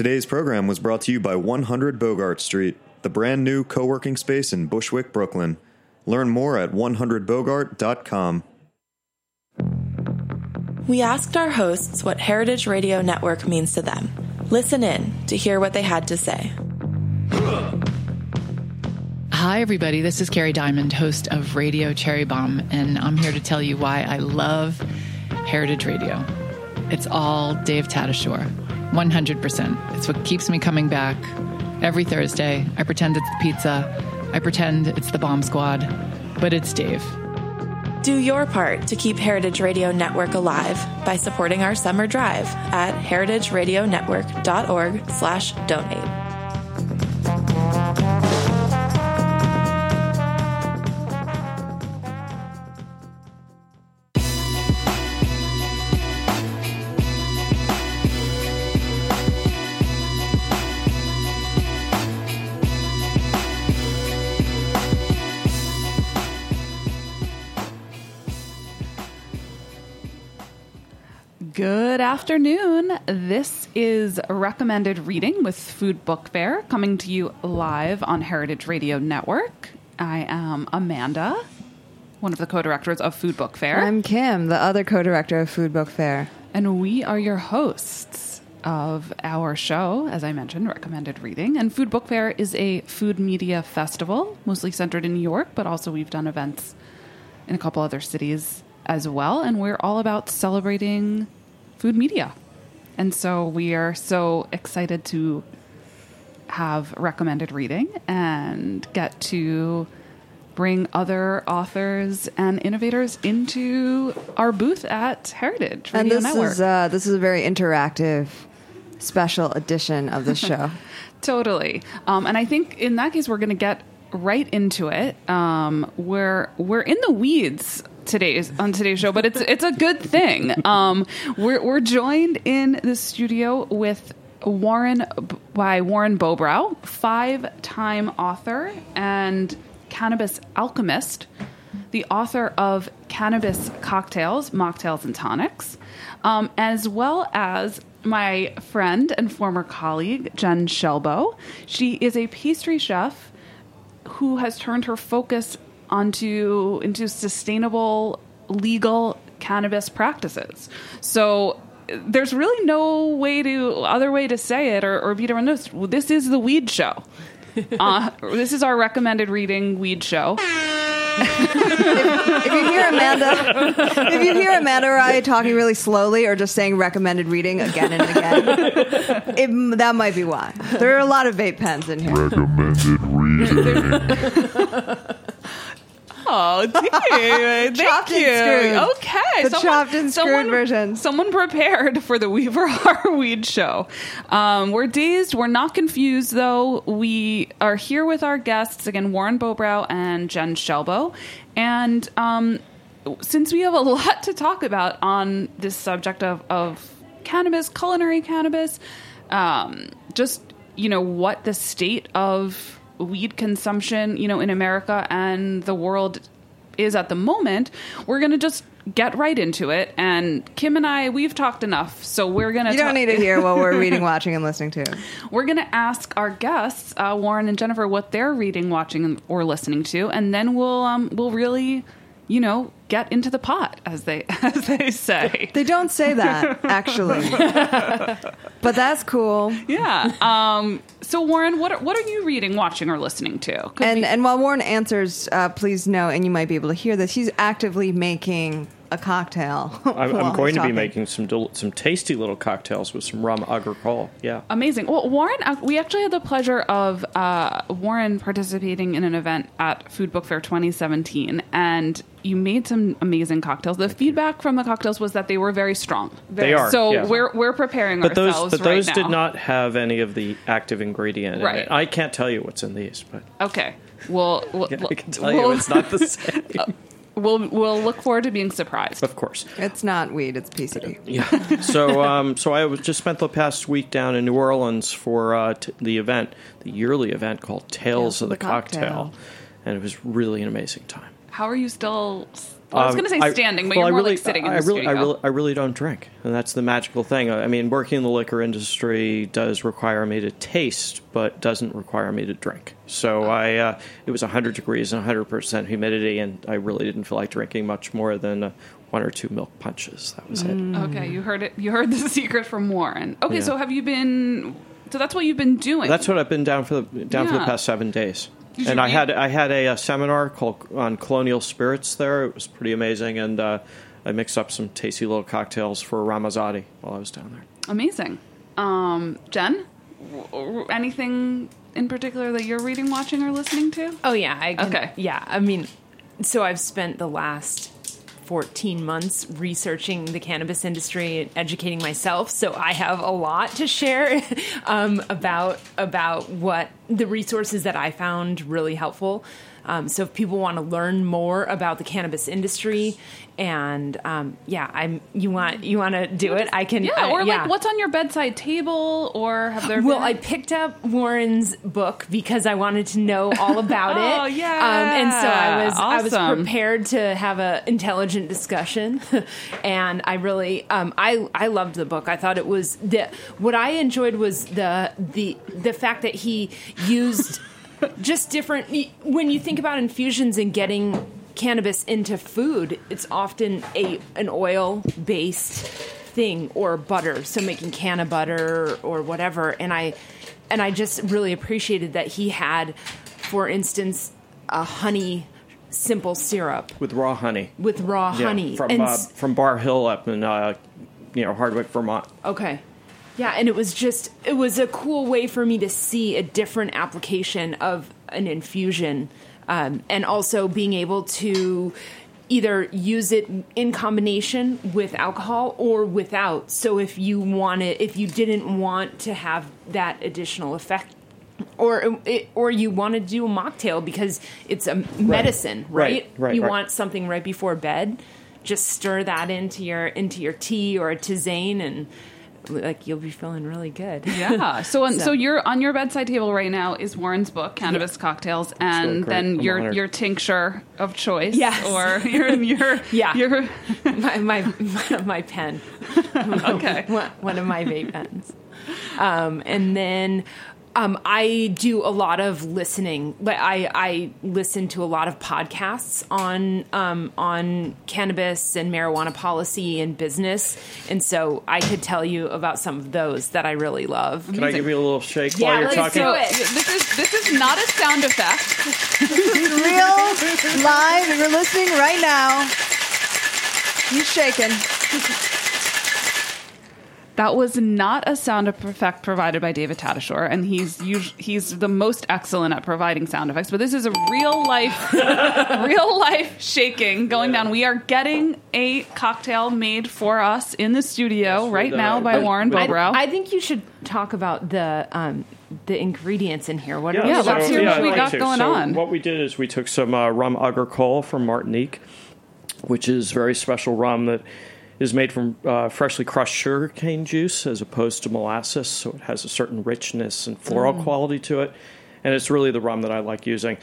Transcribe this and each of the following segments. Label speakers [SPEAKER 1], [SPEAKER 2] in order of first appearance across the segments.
[SPEAKER 1] Today's program was brought to you by 100 Bogart Street, the brand new co working space in Bushwick, Brooklyn. Learn more at 100bogart.com.
[SPEAKER 2] We asked our hosts what Heritage Radio Network means to them. Listen in to hear what they had to say.
[SPEAKER 3] Hi, everybody. This is Kerry Diamond, host of Radio Cherry Bombe, and I'm here to tell you why I love Heritage Radio. It's all Dave Tatasciore, 100%. It's what keeps me coming back every Thursday. I pretend it's the pizza, I pretend it's the bomb squad, but it's Dave.
[SPEAKER 2] Do your part to keep Heritage Radio Network alive by supporting our summer drive at heritageradionetwork.org slash donate.
[SPEAKER 4] Good afternoon. This is Recommended Reading with Food Book Fair coming to you live on Heritage Radio Network. I am Amanda, one of the co directors of Food Book Fair.
[SPEAKER 5] I'm Kim, the other co director of Food Book Fair.
[SPEAKER 4] And we are your hosts of our show, as I mentioned, Recommended Reading. And Food Book Fair is a food media festival, mostly centered in New York, but also we've done events in a couple other cities as well. And we're all about celebrating food media. And so we are so excited to have recommended reading and get to bring other authors and innovators into our booth at Heritage Radio
[SPEAKER 5] and this
[SPEAKER 4] Network.
[SPEAKER 5] is uh, this is a very interactive special edition of the show.
[SPEAKER 4] Totally. Um, and I think in that case, we're going to get right into it. Um, we're we're in the weeds today's on today's show, but it's it's a good thing. Um, we're we're joined in the studio with Warren by Warren Bobrow, five time author and cannabis alchemist, the author of Cannabis Cocktails, Mocktails, and Tonics, um, as well as my friend and former colleague, Jen Shelbo. She is a pastry chef who has turned her focus onto into sustainable legal cannabis practices. So there's really no way to other way to say it or, or beat around this. This is the weed show. Uh, this is our recommended reading weed show.
[SPEAKER 5] if, if you hear Amanda, if you hear Amanda or I talking really slowly or just saying recommended reading again and again, it, that might be why. There are a lot of vape pens in here.
[SPEAKER 6] Recommended reading.
[SPEAKER 4] Oh,
[SPEAKER 5] Chopped
[SPEAKER 4] thank you.
[SPEAKER 5] screwed.
[SPEAKER 4] Okay,
[SPEAKER 5] The chopped and screwed version.
[SPEAKER 4] Someone prepared for the Weaver Our Weed show. Um, we're dazed. We're not confused, though. We are here with our guests again, Warren Bobrow and Jen Shelbo, and um, since we have a lot to talk about on this subject of, of cannabis, culinary cannabis, um, just you know what the state of weed consumption, you know, in America and the world is at the moment, we're going to just get right into it. And Kim and I, we've talked enough, so we're going to.
[SPEAKER 5] You don't need to hear what we're reading, watching, and listening to.
[SPEAKER 4] We're going to ask our guests, uh, Warren and Jennifer, what they're reading, watching, or listening to, and then we'll um, we'll really, you know, get into the pot, as they as they say.
[SPEAKER 5] They don't say that actually, but that's cool.
[SPEAKER 4] Yeah. Um, so Warren, what are, what are you reading, watching, or listening to? Could
[SPEAKER 5] And
[SPEAKER 4] be-
[SPEAKER 5] and while Warren answers, uh, please know, and you might be able to hear this, he's actively making a cocktail.
[SPEAKER 7] I'm, I'm going to be making some del- some tasty little cocktails with some rum agricole. Yeah.
[SPEAKER 4] Amazing. Well, Warren, uh, we actually had the pleasure of uh, Warren participating in an event at Food Book Fair 2017, and you made some amazing cocktails. The feedback from the cocktails was that they were very strong.
[SPEAKER 7] They are,
[SPEAKER 4] So
[SPEAKER 7] yeah.
[SPEAKER 4] we're we're preparing
[SPEAKER 7] But those
[SPEAKER 4] ourselves
[SPEAKER 7] but those
[SPEAKER 4] right
[SPEAKER 7] did
[SPEAKER 4] now.
[SPEAKER 7] not have any of the active ingredient in
[SPEAKER 4] Right.
[SPEAKER 7] it. I can't tell you what's in these, but
[SPEAKER 4] Okay. Well, we'll
[SPEAKER 7] I can tell
[SPEAKER 4] we'll,
[SPEAKER 7] you it's not the same.
[SPEAKER 4] We'll we'll look forward to being surprised.
[SPEAKER 7] of course.
[SPEAKER 5] It's not weed; it's PCD.
[SPEAKER 7] Yeah. So, um, so I was just spent the past week down in New Orleans for uh, t- the event, the yearly event called Tales of the, Cocktail.
[SPEAKER 5] Cocktail.
[SPEAKER 7] and it was really an amazing time.
[SPEAKER 4] How are you still I was
[SPEAKER 7] Um,
[SPEAKER 4] going to say standing, but you're
[SPEAKER 7] I
[SPEAKER 4] more
[SPEAKER 7] really,
[SPEAKER 4] like sitting in
[SPEAKER 7] I
[SPEAKER 4] the
[SPEAKER 7] really,
[SPEAKER 4] studio.
[SPEAKER 7] I really, I really don't drink, and that's the magical thing. I mean, working in the liquor industry does require me to taste, but doesn't require me to drink. So I, uh, it was 100 degrees and 100 percent humidity, and I really didn't feel like drinking much more than uh, one or two milk punches. That was it.
[SPEAKER 4] Okay, you heard it. You heard the secret from Warren. Okay,
[SPEAKER 7] Yeah.
[SPEAKER 4] so have you been? So that's what you've been doing.
[SPEAKER 7] That's what I've been down for the down for the past seven days.
[SPEAKER 4] Did
[SPEAKER 7] And I
[SPEAKER 4] read-
[SPEAKER 7] had I had a, uh seminar called on colonial spirits there. It was pretty amazing, and uh, I mixed up some tasty little cocktails for Ramazzotti while I was down there.
[SPEAKER 4] amazing. Um, Jen, w- w- anything in particular that you're reading, watching, or listening to?
[SPEAKER 8] Oh yeah, I can,
[SPEAKER 4] Okay.
[SPEAKER 8] Yeah, I mean, so I've spent the last 14 months researching the cannabis industry and educating myself, so I have a lot to share um, about about what the resources that I found really helpful. Um, so if people want to learn more about the cannabis industry, and um, yeah, I'm you want you want to do it, I can.
[SPEAKER 4] Yeah, or
[SPEAKER 8] yeah.
[SPEAKER 4] like what's on your bedside table, or have there?
[SPEAKER 8] Well,
[SPEAKER 4] been...
[SPEAKER 8] I picked up Warren's book because I wanted to know all about it.
[SPEAKER 4] Oh, yeah.
[SPEAKER 8] um, and so I was I was prepared to have an intelligent discussion, and I really um, I I loved the book. I thought it was the what I enjoyed was the the the fact that he used just different when you think about infusions and getting cannabis into food it's often a an oil based thing or butter so making canna butter or whatever and i and i just really appreciated that he had for instance a honey simple syrup
[SPEAKER 7] with raw honey.
[SPEAKER 8] with raw
[SPEAKER 7] Yeah,
[SPEAKER 8] honey
[SPEAKER 7] from uh, from Barr Hill up in uh, you know Hardwick, Vermont.
[SPEAKER 8] Okay. Yeah, and it was just it was a cool way for me to see a different application of an infusion, um, and also being able to either use it in combination with alcohol or without. So if you wanted, if you didn't want to have that additional effect. Or, it, or you want to do a mocktail because it's a medicine,
[SPEAKER 7] Right,
[SPEAKER 8] right?
[SPEAKER 7] right,
[SPEAKER 8] you
[SPEAKER 7] right.
[SPEAKER 8] want something right before bed. Just stir that into your into your tea or a tisane, and like you'll be feeling really good.
[SPEAKER 4] Yeah. So, on, so,
[SPEAKER 8] So-
[SPEAKER 4] you're on your bedside table right now is Warren's book, Cannabis Cocktails, and
[SPEAKER 7] really
[SPEAKER 4] then
[SPEAKER 7] I'm
[SPEAKER 4] your
[SPEAKER 7] honored.
[SPEAKER 4] your tincture of choice,
[SPEAKER 8] Yes.
[SPEAKER 4] or your your
[SPEAKER 8] Yeah.
[SPEAKER 4] your
[SPEAKER 8] my, my my my pen.
[SPEAKER 4] okay.
[SPEAKER 8] one, one of my vape pens. Um, and then um, I do a lot of listening. I, I listen to a lot of podcasts on um, on cannabis and marijuana policy and business, and so I could tell you about some of those that I really love.
[SPEAKER 7] Can I give you a little shake
[SPEAKER 8] Yeah,
[SPEAKER 7] while you're
[SPEAKER 8] let's
[SPEAKER 7] talking?
[SPEAKER 8] do it.
[SPEAKER 4] This is this is not a sound effect.
[SPEAKER 5] this is Real live. You're listening right now. He's shaking.
[SPEAKER 4] That was not a sound effect provided by David Tatasciore, and he's us- he's the most excellent at providing sound effects. But this is a real life, real life shaking going down. We are getting a cocktail made for us in the studio
[SPEAKER 7] Yes,
[SPEAKER 4] right
[SPEAKER 7] with,
[SPEAKER 4] now by
[SPEAKER 7] with-
[SPEAKER 4] Warren
[SPEAKER 7] with-
[SPEAKER 4] Bobrow.
[SPEAKER 8] I think you should talk about the um, the ingredients in here. What are
[SPEAKER 4] Yeah,
[SPEAKER 8] we
[SPEAKER 4] let's hear what
[SPEAKER 7] I'd
[SPEAKER 4] we
[SPEAKER 7] like
[SPEAKER 4] got
[SPEAKER 7] to.
[SPEAKER 4] going
[SPEAKER 7] So
[SPEAKER 4] on.
[SPEAKER 7] What we did is we took some uh, rum agricole from Martinique, which is very special rum that is made from uh, freshly crushed sugarcane juice as opposed to molasses, so it has a certain richness and floral
[SPEAKER 4] Mm.
[SPEAKER 7] quality to it, and it's really the rum that I like using.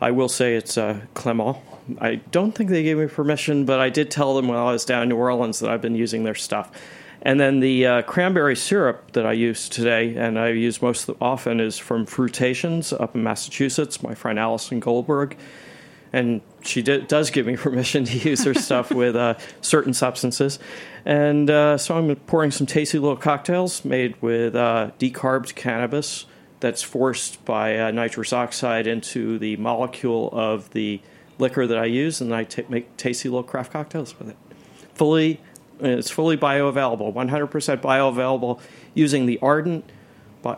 [SPEAKER 7] I will say it's uh, Clement. I don't think they gave me permission, but I did tell them while I was down in New Orleans that I've been using their stuff. And then the uh, cranberry syrup that I use today, and I use most often, is from Fruitations up in Massachusetts. My friend Allison Goldberg, and she did, does give me permission to use her stuff with uh, certain substances. And uh, so I'm pouring some tasty little cocktails made with uh, decarbed cannabis that's forced by uh, nitrous oxide into the molecule of the liquor that I use, and I make tasty little craft cocktails with it. Fully, it's fully bioavailable, 100% bioavailable, using the Ardent,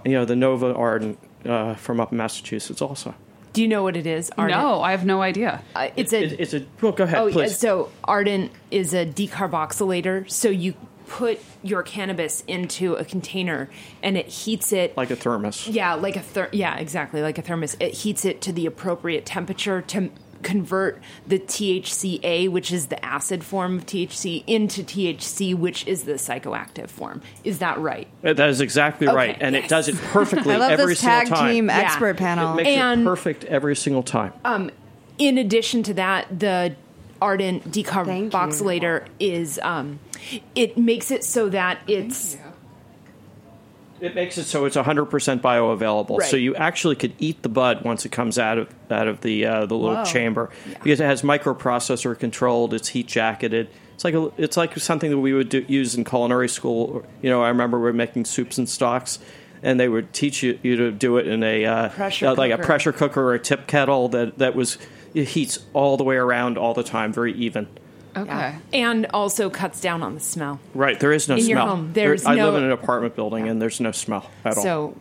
[SPEAKER 7] you know, the Nova Ardent uh, from up in Massachusetts also.
[SPEAKER 8] Do you know what it is? Ardent?
[SPEAKER 4] no, I have no idea.
[SPEAKER 8] Uh, it's a
[SPEAKER 7] It- it's a well. Go ahead,
[SPEAKER 8] Oh,
[SPEAKER 7] please.
[SPEAKER 8] So Ardent is a decarboxylator. So you put your cannabis into a container and it heats it.
[SPEAKER 7] like a thermos.
[SPEAKER 8] yeah, like a ther- yeah, exactly, like a thermos. It heats it to the appropriate temperature to convert the THCA, which is the acid form of THC, into THC, which is the psychoactive form. Is that right?
[SPEAKER 7] That is exactly
[SPEAKER 8] Okay,
[SPEAKER 7] right, and
[SPEAKER 8] yes.
[SPEAKER 7] it does it perfectly
[SPEAKER 5] I love
[SPEAKER 7] every
[SPEAKER 5] this tag
[SPEAKER 7] single time.
[SPEAKER 5] team
[SPEAKER 8] Yeah.
[SPEAKER 5] expert panel.
[SPEAKER 7] It makes
[SPEAKER 8] And-
[SPEAKER 7] it perfect every single time.
[SPEAKER 8] In addition to that, the ardent decarboxylator is um, it makes it so that it's
[SPEAKER 7] It makes it so it's 100% bioavailable.
[SPEAKER 8] Right.
[SPEAKER 7] So you actually could eat the bud once it comes out of out of the uh, the little
[SPEAKER 8] Whoa.
[SPEAKER 7] chamber because it has microprocessor controlled. It's heat jacketed. It's like a, it's like something that we would do, use in culinary school. You know, I remember we were making soups and stocks, and they would teach you, you to do it in a uh,
[SPEAKER 8] Pressure
[SPEAKER 7] uh, like a
[SPEAKER 8] cooker.
[SPEAKER 7] pressure cooker or a tip kettle that that was it heats all the way around all the time, very even.
[SPEAKER 4] Okay.
[SPEAKER 8] and also cuts down on the smell.
[SPEAKER 7] Right, there is no
[SPEAKER 8] In your
[SPEAKER 7] smell.
[SPEAKER 8] home,
[SPEAKER 7] There-
[SPEAKER 8] there's
[SPEAKER 7] I live in an apartment building, and there's no smell at all.
[SPEAKER 8] So,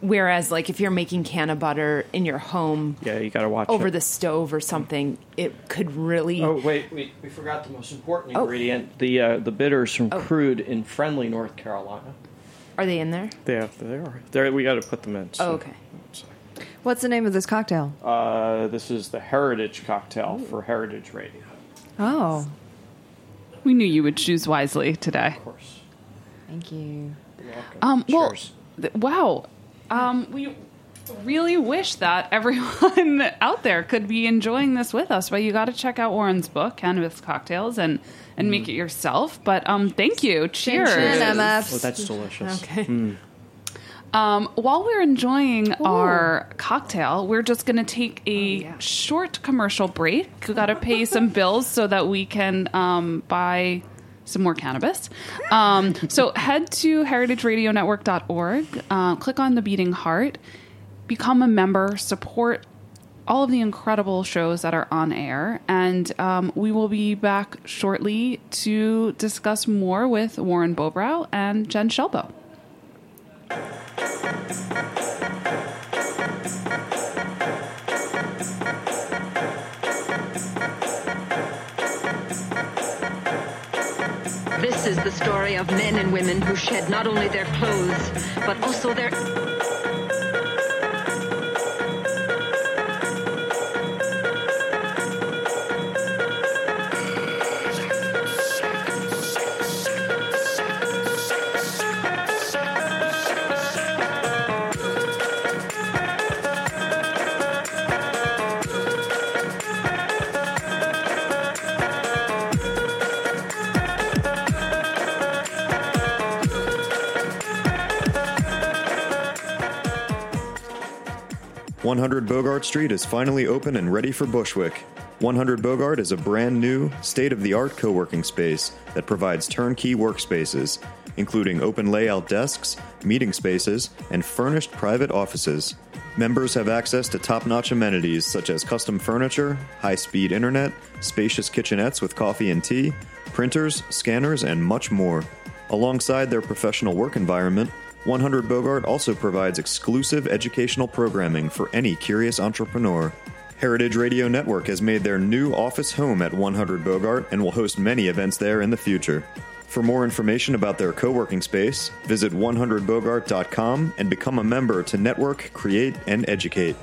[SPEAKER 8] whereas like if you're making canna butter in your home
[SPEAKER 7] Yeah, you got to watch
[SPEAKER 8] over
[SPEAKER 7] it.
[SPEAKER 8] the stove or something, it could really.
[SPEAKER 7] Oh wait, we, we forgot the most important
[SPEAKER 8] Oh.
[SPEAKER 7] ingredient: the uh, the bitters from Crude in Friendly, North Carolina.
[SPEAKER 8] Are they in there?
[SPEAKER 7] They Yeah, they are. There, we got to put them in. so-
[SPEAKER 8] Oh, okay.
[SPEAKER 5] What's the name of this cocktail?
[SPEAKER 7] Uh, this is the Heritage cocktail for Heritage Radio,
[SPEAKER 5] Oh,
[SPEAKER 4] We knew you would choose wisely today.
[SPEAKER 7] of course.
[SPEAKER 5] thank you.
[SPEAKER 7] You're welcome.
[SPEAKER 4] Um, well, th- wow. Um, we really wish that everyone out there could be enjoying this with us, but you got to check out Warren's book, Cannabis Cocktails, and and make it yourself. But um, thank you. Cheers.
[SPEAKER 5] chin, MF.
[SPEAKER 7] Oh, that's delicious.
[SPEAKER 8] Okay.
[SPEAKER 4] Um, while we're enjoying our cocktail, we're just going to take a short commercial break. We got to pay some bills so that we can um, buy some more cannabis. Um, so head to heritageradionetwork.org, uh, click on the beating heart, become a member, support all of the incredible shows that are on air. And um, we will be back shortly to discuss more with Warren Bobrow and Jen Shelbo.
[SPEAKER 9] This is the story of men and women who shed not only their clothes, but also their.
[SPEAKER 1] One Hundred Bogart Street is finally open and ready for Bushwick. 100 Bogart is a brand new, state of the art co working space that provides turnkey workspaces, including open layout desks, meeting spaces, and furnished private offices. Members have access to top notch amenities such as custom furniture, high speed internet, spacious kitchenettes with coffee and tea, printers, scanners, and much more. Alongside their professional work environment, 100 Bogart also provides exclusive educational programming for any curious entrepreneur. Heritage Radio Network has made their new office home at 100 Bogart and will host many events there in the future. For more information about their co working space, visit 100bogart.com and become a member to network, create, and educate.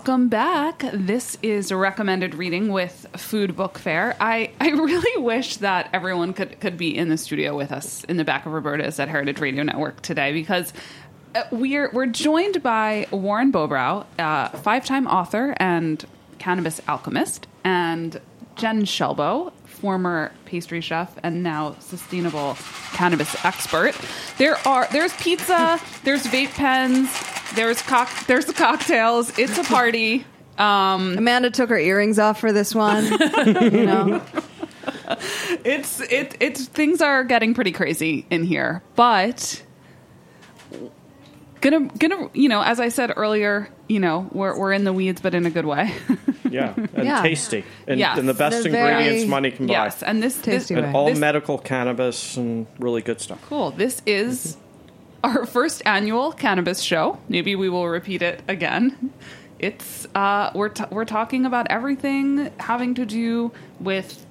[SPEAKER 4] Welcome back. This is recommended reading with Food Book Fair. I, I really wish that everyone could, could be in the studio with us in the back of Roberta's at Heritage Radio Network today because uh, we're we're joined by Warren Bobrow, uh, five time author and cannabis alchemist, and Jen Shelbo, former pastry chef and now sustainable cannabis expert. There are there's pizza, there's vape pens, there's cock there's the cocktails. It's a party. Um,
[SPEAKER 5] Amanda took her earrings off for this one. you know,
[SPEAKER 4] it's it it's things are getting pretty crazy in here, but gonna gonna you know as I said earlier you know, we're we're in the weeds, but in a good way.
[SPEAKER 7] Yeah, and
[SPEAKER 5] Yeah.
[SPEAKER 7] tasty, and,
[SPEAKER 4] Yes.
[SPEAKER 7] and the best
[SPEAKER 5] They're very-
[SPEAKER 7] ingredients money can buy.
[SPEAKER 4] yes, and this, this
[SPEAKER 5] Tasty
[SPEAKER 7] and all
[SPEAKER 4] this-
[SPEAKER 7] medical cannabis and really good stuff.
[SPEAKER 4] Cool. This is our first annual cannabis show. Maybe we will repeat it again. It's uh, we're t- we're talking about everything having to do with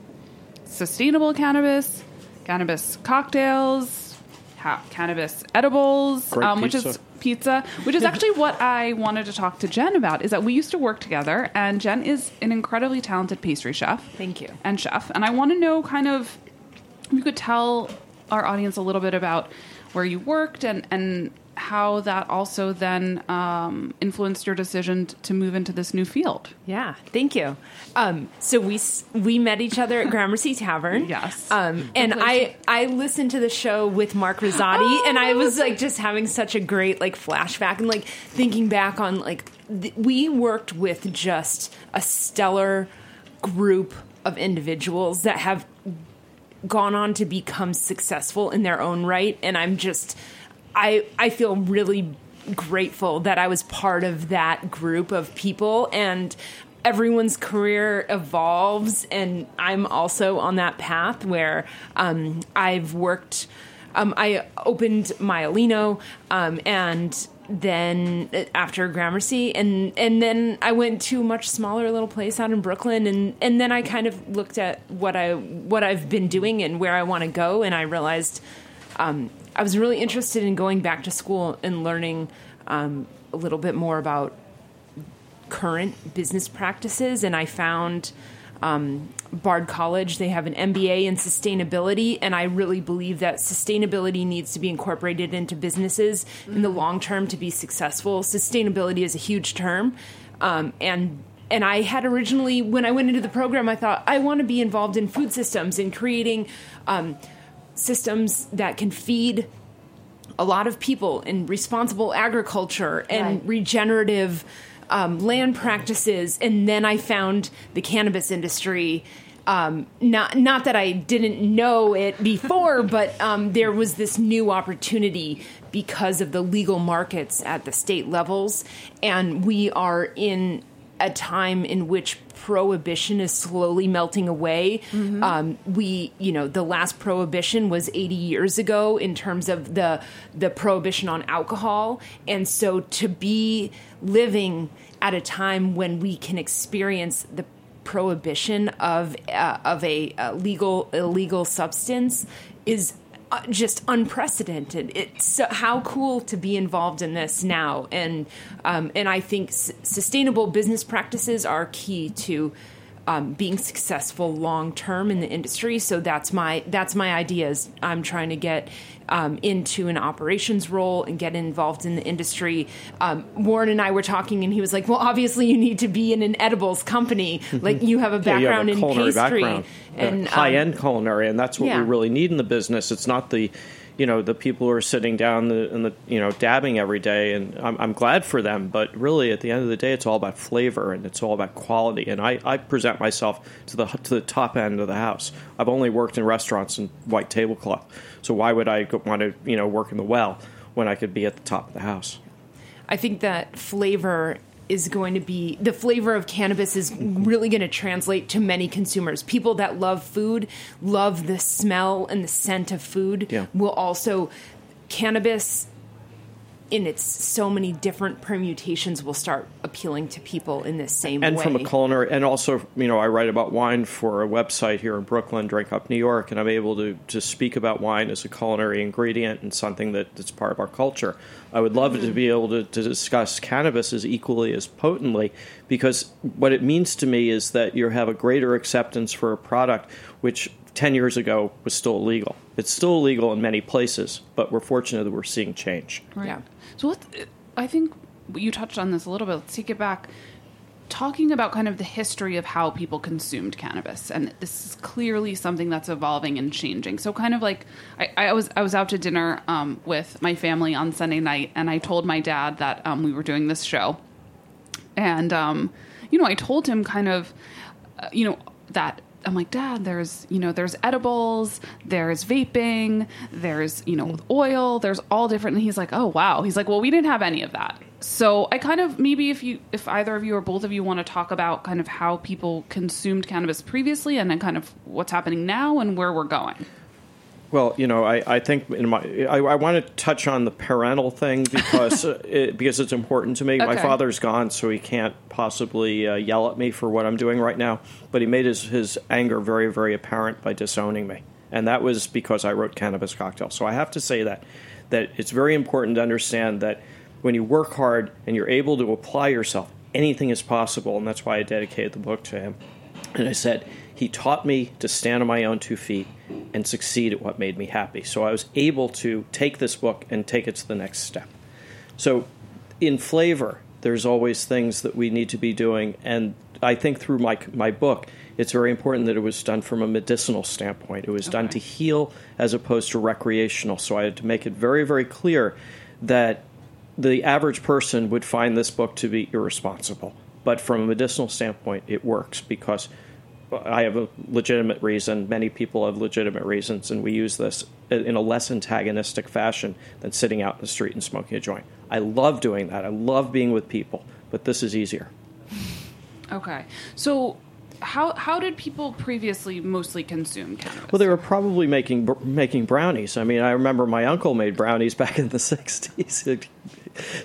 [SPEAKER 4] sustainable cannabis, cannabis cocktails, ha- cannabis edibles,
[SPEAKER 7] Great
[SPEAKER 4] um, which is
[SPEAKER 7] pizza.
[SPEAKER 4] pizza, which is actually what I wanted to talk to Jen about. Is that we used to work together, and Jen is an incredibly talented pastry chef.
[SPEAKER 8] Thank you.
[SPEAKER 4] And chef, and I want to know kind of if you could tell our audience a little bit about where you worked and and how that also then um, influenced your decision t- to move into this new field.
[SPEAKER 8] Yeah, thank you. Um, so we we met each other at Gramercy Tavern.
[SPEAKER 4] Yes.
[SPEAKER 8] Um, and I I listened to the show with Mark Rosati, and I was like just having such a great like flashback and like thinking back on like th- we worked with just a stellar group of individuals that have gone on to become successful in their own right and i'm just i i feel really grateful that i was part of that group of people and everyone's career evolves and i'm also on that path where um, i've worked um, i opened Maialino um, and then uh, after Gramercy, and and then I went to a much smaller little place out in Brooklyn, and and then I kind of looked at what I what I've been doing and where I want to go, and I realized um, I was really interested in going back to school and learning um, a little bit more about current business practices, and I found um, Bard College. They have an MBA in sustainability, and I really believe that sustainability needs to be incorporated into businesses in the long term to be successful. Sustainability is a huge term, um, and and I had originally when I went into the program, I thought I want to be involved in food systems and creating um, systems that can feed a lot of people in responsible agriculture and
[SPEAKER 5] Right.
[SPEAKER 8] regenerative um, land practices, and then I found the cannabis industry. Um, not not that I didn't know it before, but um, there was this new opportunity because of the legal markets at the state levels, and we are in a time in which prohibition is slowly melting away. Um, we, you know, the last prohibition was 80 years ago in terms of the the prohibition on alcohol, and so to be living at a time when we can experience the prohibition of uh, of a, uh legal illegal substance is uh, just unprecedented. It's how cool to be involved in this now, and um, and I think s- sustainable business practices are key to um, being successful long term in the industry. So that's my that's my ideas. I'm trying to get um, into an operations role and get involved in the industry. Um, Warren and I were talking, and he was like, "Well, obviously you need to be in an edibles company. Like you have a
[SPEAKER 7] Yeah, have
[SPEAKER 8] background
[SPEAKER 7] a
[SPEAKER 8] in pastry
[SPEAKER 7] background,
[SPEAKER 8] and um,
[SPEAKER 7] high end culinary, and that's what
[SPEAKER 8] yeah.
[SPEAKER 7] we really need in the business. It's not the, you know, the people who are sitting down the, and the, you know, dabbing every day, and I'm, I'm glad for them. But really, at the end of the day, it's all about flavor and it's all about quality. And I, I present myself to the to the top end of the house. I've only worked in restaurants and white tablecloth, so why would I want to, you know, work in the well when I could be at the top of the house?
[SPEAKER 8] I think that flavor is going to be the flavor of cannabis is really going to translate to many consumers. People that love food, love the smell and the scent of food,
[SPEAKER 7] Yeah.
[SPEAKER 8] will also cannabis in its so many different permutations will start appealing to people in this same
[SPEAKER 7] and
[SPEAKER 8] way.
[SPEAKER 7] And from a culinary and also you know i write about wine for a website here in brooklyn drink up new york and i'm able to, to speak about wine as a culinary ingredient and something that, that's part of our culture i would love to be able to, to discuss cannabis as equally as potently because what it means to me is that you have a greater acceptance for a product which 10 years ago was still illegal it's still illegal in many places but we're fortunate that we're seeing change
[SPEAKER 4] Right.
[SPEAKER 8] Yeah.
[SPEAKER 4] So let's, I think you touched on this a little bit. Let's take it back. Talking about kind of the history of how people consumed cannabis, and this is clearly something that's evolving and changing. So, kind of like I, I was, I was out to dinner um, with my family on Sunday night, and I told my dad that um, we were doing this show, and um, you know, I told him kind of, uh, you know, that I'm like, Dad, there's you know, there's edibles, there's vaping, there's you know, oil, there's all different. And he's like, Oh wow. He's like, Well, we didn't have any of that. so I kind of maybe if you if either of you or both of you want to talk about kind of how people consumed cannabis previously and then kind of what's happening now and where we're going.
[SPEAKER 7] Well, you know, I, I think in my I, I want to touch on the parental thing because uh, it, because it's important to me. My father's gone, so he can't possibly uh, yell at me for what I'm doing right now. But he made his his anger very very apparent by disowning me, and that was because I wrote Cannabis Cocktail. So I have to say that that it's very important to understand that when you work hard and you're able to apply yourself, anything is possible, and that's why I dedicated the book to him. And I said, he taught me to stand on my own two feet and succeed at what made me happy. So I was able to take this book and take it to the next step. So in flavor, there's always things that we need to be doing. And I think through my, my book, it's very important that it was done from a medicinal standpoint. It was done to heal as opposed to recreational. So I had to make it very, very clear that the average person would find this book to be irresponsible. But from a medicinal standpoint, it works because I have a legitimate reason. Many people have legitimate reasons, and we use this in a less antagonistic fashion than sitting out in the street and smoking a joint. I love doing that. I love being with people, but this is easier.
[SPEAKER 4] Okay. So how how did people previously mostly consume cannabis?
[SPEAKER 7] Well, they were probably making br- making brownies. I mean, I remember my uncle made brownies back in the '60s.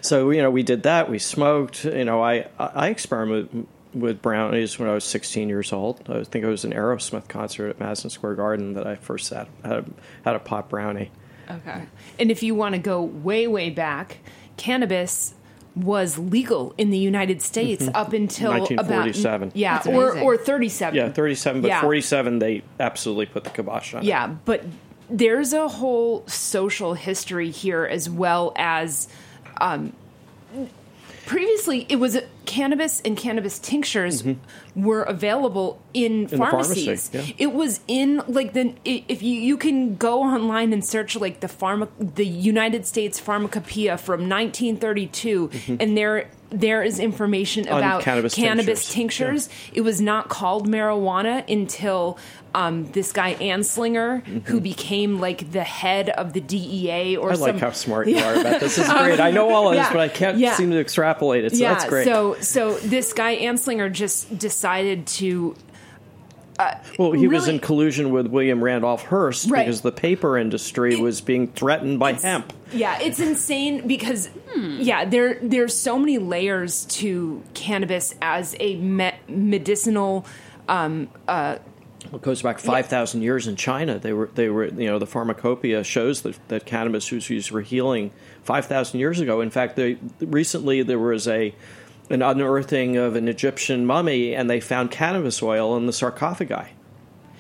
[SPEAKER 7] So you know, we did that. We smoked. You know, I I experimented with brownies when I was 16 years old. I think it was an Aerosmith concert at Madison Square Garden that I first had had a, had a pot brownie.
[SPEAKER 8] Okay. And if you want to go way, way back, cannabis was legal in the United States mm-hmm. up until
[SPEAKER 7] 1947.
[SPEAKER 8] about yeah,
[SPEAKER 5] That's
[SPEAKER 8] or or 37.
[SPEAKER 7] Yeah, 37, but
[SPEAKER 8] Yeah.
[SPEAKER 7] 47 they absolutely put the kibosh on. it.
[SPEAKER 8] Yeah, but there's a whole social history here as well as um, previously it was cannabis and cannabis tinctures were available in,
[SPEAKER 7] Mm-hmm. the pharmacy,
[SPEAKER 8] pharmacies.
[SPEAKER 7] yeah.
[SPEAKER 8] It was in like the if you you can go online and search like the pharma the United States Pharmacopoeia from 1932 and there there is information
[SPEAKER 7] Mm-hmm. On
[SPEAKER 8] about
[SPEAKER 7] cannabis
[SPEAKER 8] cannabis
[SPEAKER 7] tinctures.
[SPEAKER 8] tinctures. It was not called marijuana until um, this guy Anslinger, who became like the head of the DEA or
[SPEAKER 7] Mm-hmm. I
[SPEAKER 8] some,
[SPEAKER 7] like how smart you are about this. This is great. I know all of this, but I can't
[SPEAKER 8] yeah.
[SPEAKER 7] seem to extrapolate it. So
[SPEAKER 8] yeah,
[SPEAKER 7] that's great.
[SPEAKER 8] so so this guy Anslinger just decided to
[SPEAKER 7] Well, he was in collusion with William Randolph Hearst
[SPEAKER 8] Right.
[SPEAKER 7] because the paper industry was being threatened by hemp.
[SPEAKER 8] Yeah, it's insane because yeah, there there's so many layers to cannabis as a me- medicinal um, uh,
[SPEAKER 7] It goes back five thousand years in China. They were they were you know the pharmacopoeia shows that, that cannabis was used for healing five thousand years ago. In fact, they, recently there was a an unearthing of an Egyptian mummy, and they found cannabis oil in the sarcophagi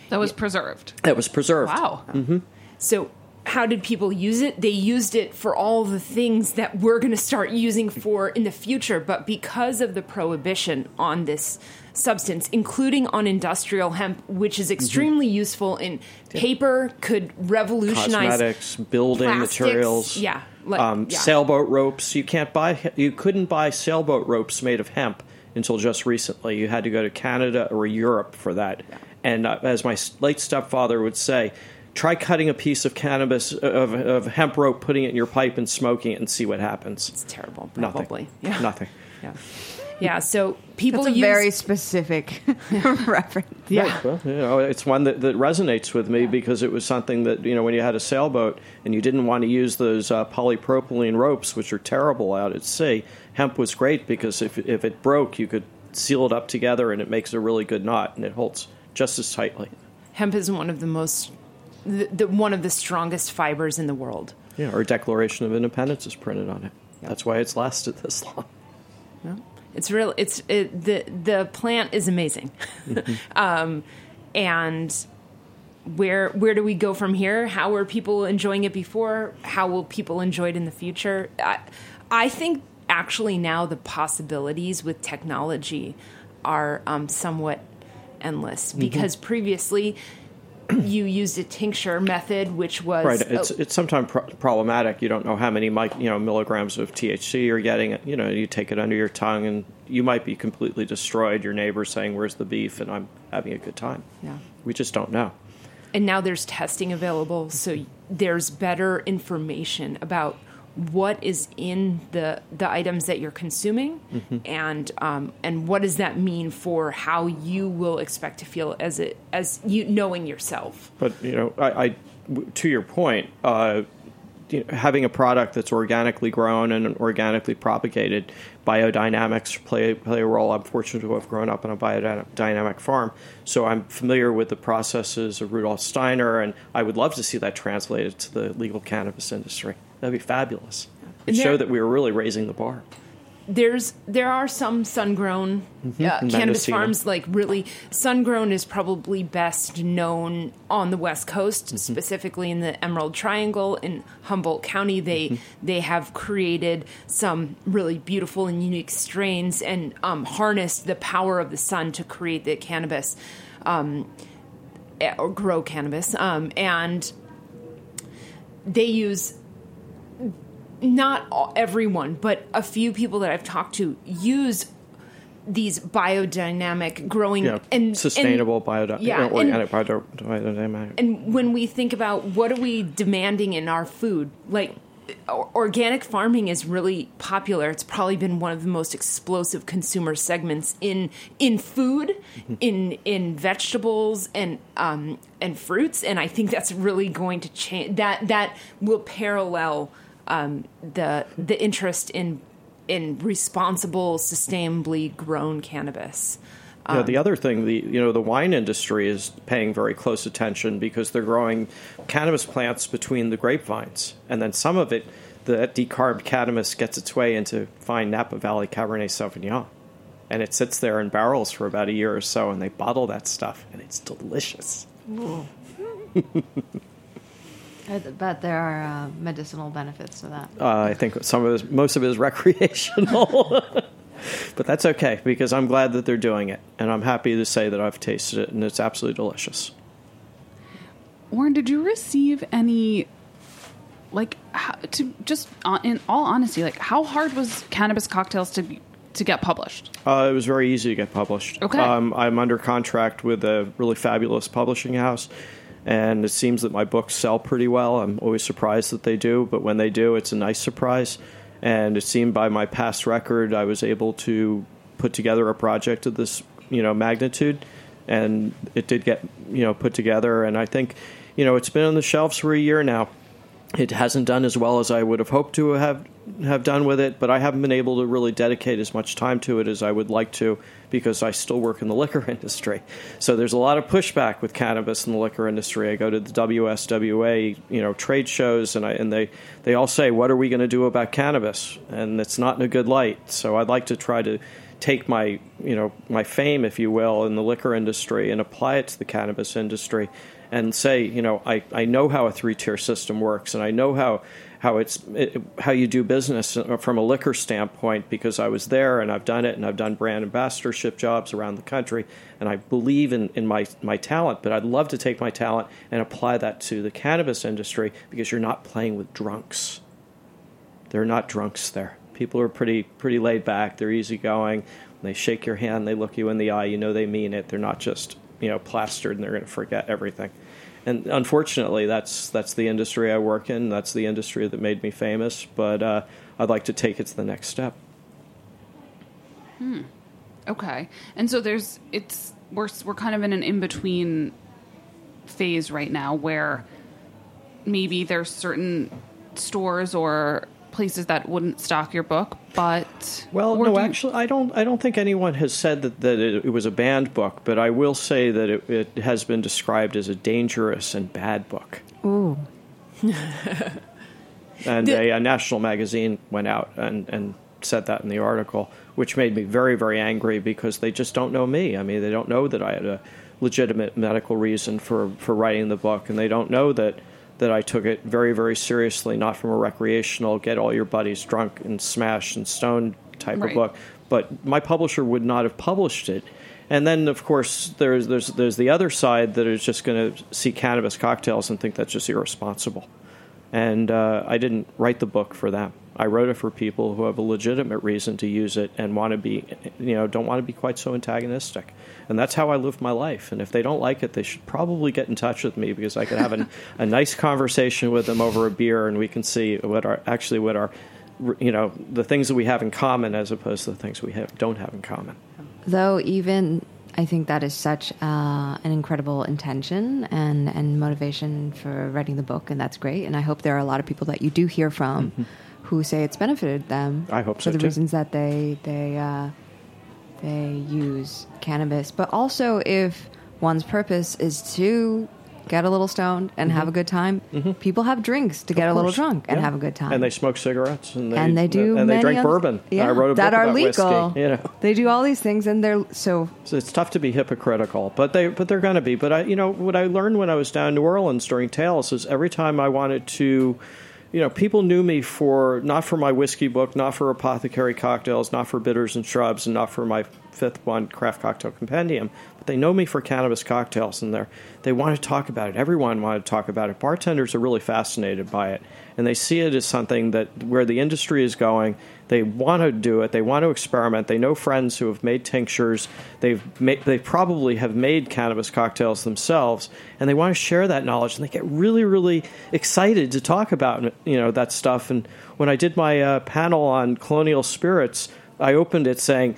[SPEAKER 4] that was preserved.
[SPEAKER 7] that was preserved.
[SPEAKER 4] Wow. Mm-hmm.
[SPEAKER 8] So, how did people use it? They used it for all the things that we're going to start using for in the future. But because of the prohibition on this substance, including on industrial hemp, which is extremely useful in paper, could revolutionize
[SPEAKER 7] Cosmetics, building
[SPEAKER 8] plastics.
[SPEAKER 7] materials,
[SPEAKER 8] Yeah, like-
[SPEAKER 7] um,
[SPEAKER 8] yeah.
[SPEAKER 7] sailboat ropes. You can't buy you couldn't buy sailboat ropes made of hemp until just recently. You had to go to Canada or Europe for that. And uh, as my late stepfather would say, try cutting a piece of cannabis of, of hemp rope, putting it in your pipe, and smoking it, and see what happens.
[SPEAKER 8] It's terrible,
[SPEAKER 7] Nothing.
[SPEAKER 8] Yeah.
[SPEAKER 7] Nothing.
[SPEAKER 8] Yeah. Yeah. So people
[SPEAKER 5] That's a
[SPEAKER 8] use
[SPEAKER 5] very specific reference.
[SPEAKER 8] yeah.
[SPEAKER 7] Right, well, you know, it's one that, that resonates with me because it was something that you know when you had a sailboat and you didn't want to use those uh, polypropylene ropes, which are terrible out at sea. Hemp was great because if if it broke, you could seal it up together and it makes a really good knot and it holds just as tightly.
[SPEAKER 8] hemp is one of the most the, the one of the strongest fibers in the world.
[SPEAKER 7] Yeah, our Declaration of Independence is printed on it. That's why it's lasted this long.
[SPEAKER 8] It's real. It's it, the the plant is amazing, um, and where where do we go from here? How were people enjoying it before? How will people enjoy it in the future? I, I think actually now the possibilities with technology are um, somewhat endless because previously you used a tincture method, which was
[SPEAKER 7] Right. It's it's sometimes pro- problematic. You don't know how many mic, you know milligrams of THC you're getting. You know, you take it under your tongue, and you might be completely destroyed. Your neighbor's saying, "Where's the beef?" and I'm having a good time.
[SPEAKER 8] Yeah.
[SPEAKER 7] We just don't know.
[SPEAKER 8] and now there's testing available so there's better information about what is in the the items that you're consuming,
[SPEAKER 7] Mm-hmm.
[SPEAKER 8] and um, and what does that mean for how you will expect to feel as it as you knowing yourself.
[SPEAKER 7] But you know, I, I to your point, uh, you know, having a product that's organically grown and organically propagated, biodynamics play play a role. I'm fortunate to have grown up on a biodynamic farm, so I'm familiar with the processes of Rudolf Steiner, and I would love to see that translated to the legal cannabis industry. That'd be fabulous. It showed that we were really raising the bar.
[SPEAKER 8] there's there are some sun grown uh, cannabis farms like really sun grown is probably best known on the west coast specifically in the emerald triangle in humboldt county. They they have created some really beautiful and unique strains and um, harnessed the power of the sun to create the cannabis um, eh, or grow cannabis um, and they use not all, everyone, but a few people that I've talked to use these biodynamic growing
[SPEAKER 7] Yeah,
[SPEAKER 8] and
[SPEAKER 7] sustainable
[SPEAKER 8] and,
[SPEAKER 7] biodi-
[SPEAKER 8] yeah,
[SPEAKER 7] organic bio- biodynamic.
[SPEAKER 8] And when we think about what are we demanding in our food, like organic farming is really popular. It's probably been one of the most explosive consumer segments in in food, in in vegetables and um, and fruits. And I think that's really going to change. That that will parallel um, the the interest in in responsible, sustainably grown cannabis.
[SPEAKER 7] Yeah, the other thing, the you know, the wine industry is paying very close attention because they're growing cannabis plants between the grapevines, and then some of it, that decarbed cannabis gets its way into fine Napa Valley Cabernet Sauvignon, and it sits there in barrels for about a year or so, and they bottle that stuff, and it's delicious.
[SPEAKER 5] I bet there are uh, medicinal benefits to that.
[SPEAKER 7] Uh, I think some of it is, most of it is recreational. But that's okay because I'm glad that they're doing it, and I'm happy to say that I've tasted it, and it's absolutely delicious.
[SPEAKER 4] Warren, did you receive any, like, how, to just uh, in all honesty, like, how hard was cannabis cocktails to be, to get published?
[SPEAKER 7] Uh, it was very easy to get published.
[SPEAKER 4] Okay.
[SPEAKER 7] Um, I'm under contract with a really fabulous publishing house, and it seems that my books sell pretty well. I'm always surprised that they do, but when they do, it's a nice surprise. And it seemed by my past record, I was able to put together a project of this, you know, magnitude, and it did get, you know, put together. And I think, you know, it's been on the shelves for a year now it hasn't done as well as I would have hoped to have have done with it, but I haven't been able to really dedicate as much time to it as I would like to because I still work in the liquor industry. So there's a lot of pushback with cannabis in the liquor industry. I go to the WSWA, you know, trade shows and I and they they all say, "What are we going to do about cannabis?" And it's not in a good light. So I'd like to try to take my, you know, my fame if you will in the liquor industry and apply it to the cannabis industry and say, you know, I, I know how a three tier system works, and I know how how it's it, how you do business from a liquor standpoint because I was there and I've done it, and I've done brand ambassadorship jobs around the country, and I believe in, in my my talent. But I'd love to take my talent and apply that to the cannabis industry because you're not playing with drunks. They're not drunks there. People are pretty pretty laid back. They're easygoing. When they shake your hand, they look you in the eye. You know they mean it. They're not just you know plastered and they're going to forget everything. And unfortunately, that's that's the industry I work in. That's the industry that made me famous. But uh, I'd like to take it to the next step.
[SPEAKER 4] Okay, and so there's it's we're we're kind of in an in between phase right now where maybe there's certain stores or places that wouldn't stock your book, but
[SPEAKER 7] Well, no,
[SPEAKER 4] do
[SPEAKER 7] actually, I don't. I don't think anyone has said that, that it, it was a banned book, but I will say that it, it has been described as a dangerous and bad book.
[SPEAKER 5] Ooh.
[SPEAKER 7] and a, a national magazine went out and, and said that in the article, which made me very, very angry because they just don't know me. I mean, they don't know that I had a legitimate medical reason for, for writing the book, and they don't know that, that I took it very, very seriously, not from a recreational, get all your buddies drunk and smash and stone type
[SPEAKER 4] Right.
[SPEAKER 7] of book. But my publisher would not have published it. And then, of course, there's, there's, there's the other side that is just going to see cannabis cocktails and think that's just irresponsible and uh, I didn't write the book for them. I wrote it for people who have a legitimate reason to use it and want to be, you know, don't want to be quite so antagonistic. And that's how I live my life. And if they don't like it, they should probably get in touch with me because I could have an, a nice conversation with them over a beer, and we can see what are actually what are, you know, the things that we have in common as opposed to the things we have, don't have in common.
[SPEAKER 5] Though even I think that is such uh, an incredible intention and and motivation for writing the book, and that's great. And I hope there are a lot of people that you do hear from who say it's benefited them.
[SPEAKER 7] I hope so.
[SPEAKER 5] for the
[SPEAKER 7] too.
[SPEAKER 5] reasons that they they uh, they use cannabis, but also if one's purpose is to get a little stoned and have a good time, people have drinks to get a little
[SPEAKER 7] Mm-hmm.
[SPEAKER 5] drunk and
[SPEAKER 7] Yeah.
[SPEAKER 5] have a good time.
[SPEAKER 7] And they smoke cigarettes, and they,
[SPEAKER 5] and they do
[SPEAKER 7] and they drink
[SPEAKER 5] other-
[SPEAKER 7] bourbon.
[SPEAKER 5] yeah,
[SPEAKER 7] I wrote a
[SPEAKER 5] that
[SPEAKER 7] book
[SPEAKER 5] are
[SPEAKER 7] about
[SPEAKER 5] legal.
[SPEAKER 7] whiskey. You know.
[SPEAKER 5] They do all these things, and they're so
[SPEAKER 7] So it's tough to be hypocritical, but they but they're going to be. But I, you know, what I learned when I was down in New Orleans during Tales is every time I wanted to, you know, people knew me for not for my whiskey book, not for apothecary cocktails, not for bitters and shrubs, and not for my fifth one craft cocktail compendium. But they know me for cannabis cocktails, and they they want to talk about it. Everyone wanted to talk about it. Bartenders are really fascinated by it, and they see it as something that where the industry is going. They want to do it. They want to experiment. They know friends who have made tinctures. They've made, they probably have made cannabis cocktails themselves, and they want to share that knowledge. And they get really, really excited to talk about you know that stuff. And when I did my uh, panel on colonial spirits, I opened it saying,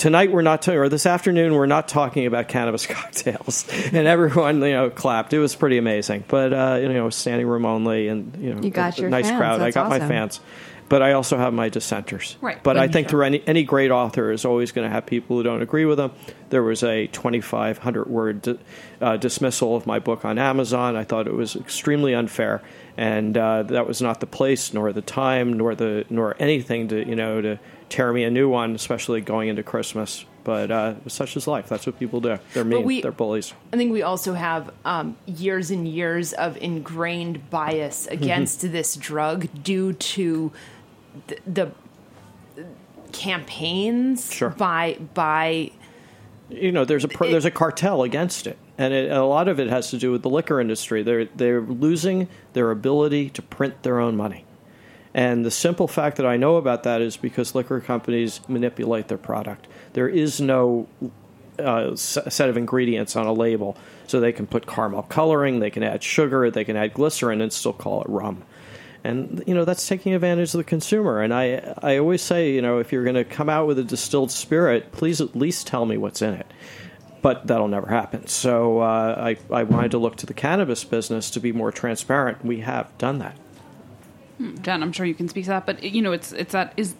[SPEAKER 7] tonight we're not, ta- or this afternoon we're not talking about cannabis cocktails, and everyone you know clapped. It was pretty amazing. But uh, you know, standing room only, and you know,
[SPEAKER 5] You got
[SPEAKER 7] a,
[SPEAKER 5] your
[SPEAKER 7] nice
[SPEAKER 5] fans.
[SPEAKER 7] crowd. I
[SPEAKER 5] That's
[SPEAKER 7] got my fans, but I also have my dissenters.
[SPEAKER 4] Right.
[SPEAKER 7] But I think
[SPEAKER 4] you-
[SPEAKER 7] through any any great author is always going to have people who don't agree with them. There was a twenty five hundred word di- uh, dismissal of my book on Amazon. I thought it was extremely unfair, and uh, that was not the place, nor the time, nor the nor anything to you know to tear me a new one, especially going into Christmas. But uh, such is life. That's what people do. They're mean.
[SPEAKER 8] we-
[SPEAKER 7] They're bullies.
[SPEAKER 8] I think we also have um, years and years of ingrained bias against this drug due to the, the campaigns
[SPEAKER 7] Sure.
[SPEAKER 8] by by
[SPEAKER 7] you know there's a pr- there's a cartel against it, and it, a lot of it has to do with the liquor industry. They're they're losing their ability to print their own money, and the simple fact that I know about that is because liquor companies manipulate their product. There is no uh, set of ingredients on a label, so they can put caramel coloring, they can add sugar, they can add glycerin, and still call it rum. And you know that's taking advantage of the consumer. And I I always say you know if you're going to come out with a distilled spirit, please at least tell me what's in it. But that'll never happen. So uh, I I wanted to look to the cannabis business to be more transparent. We have done that.
[SPEAKER 4] Jen, I'm sure you can speak to that, but you know, it's it's that is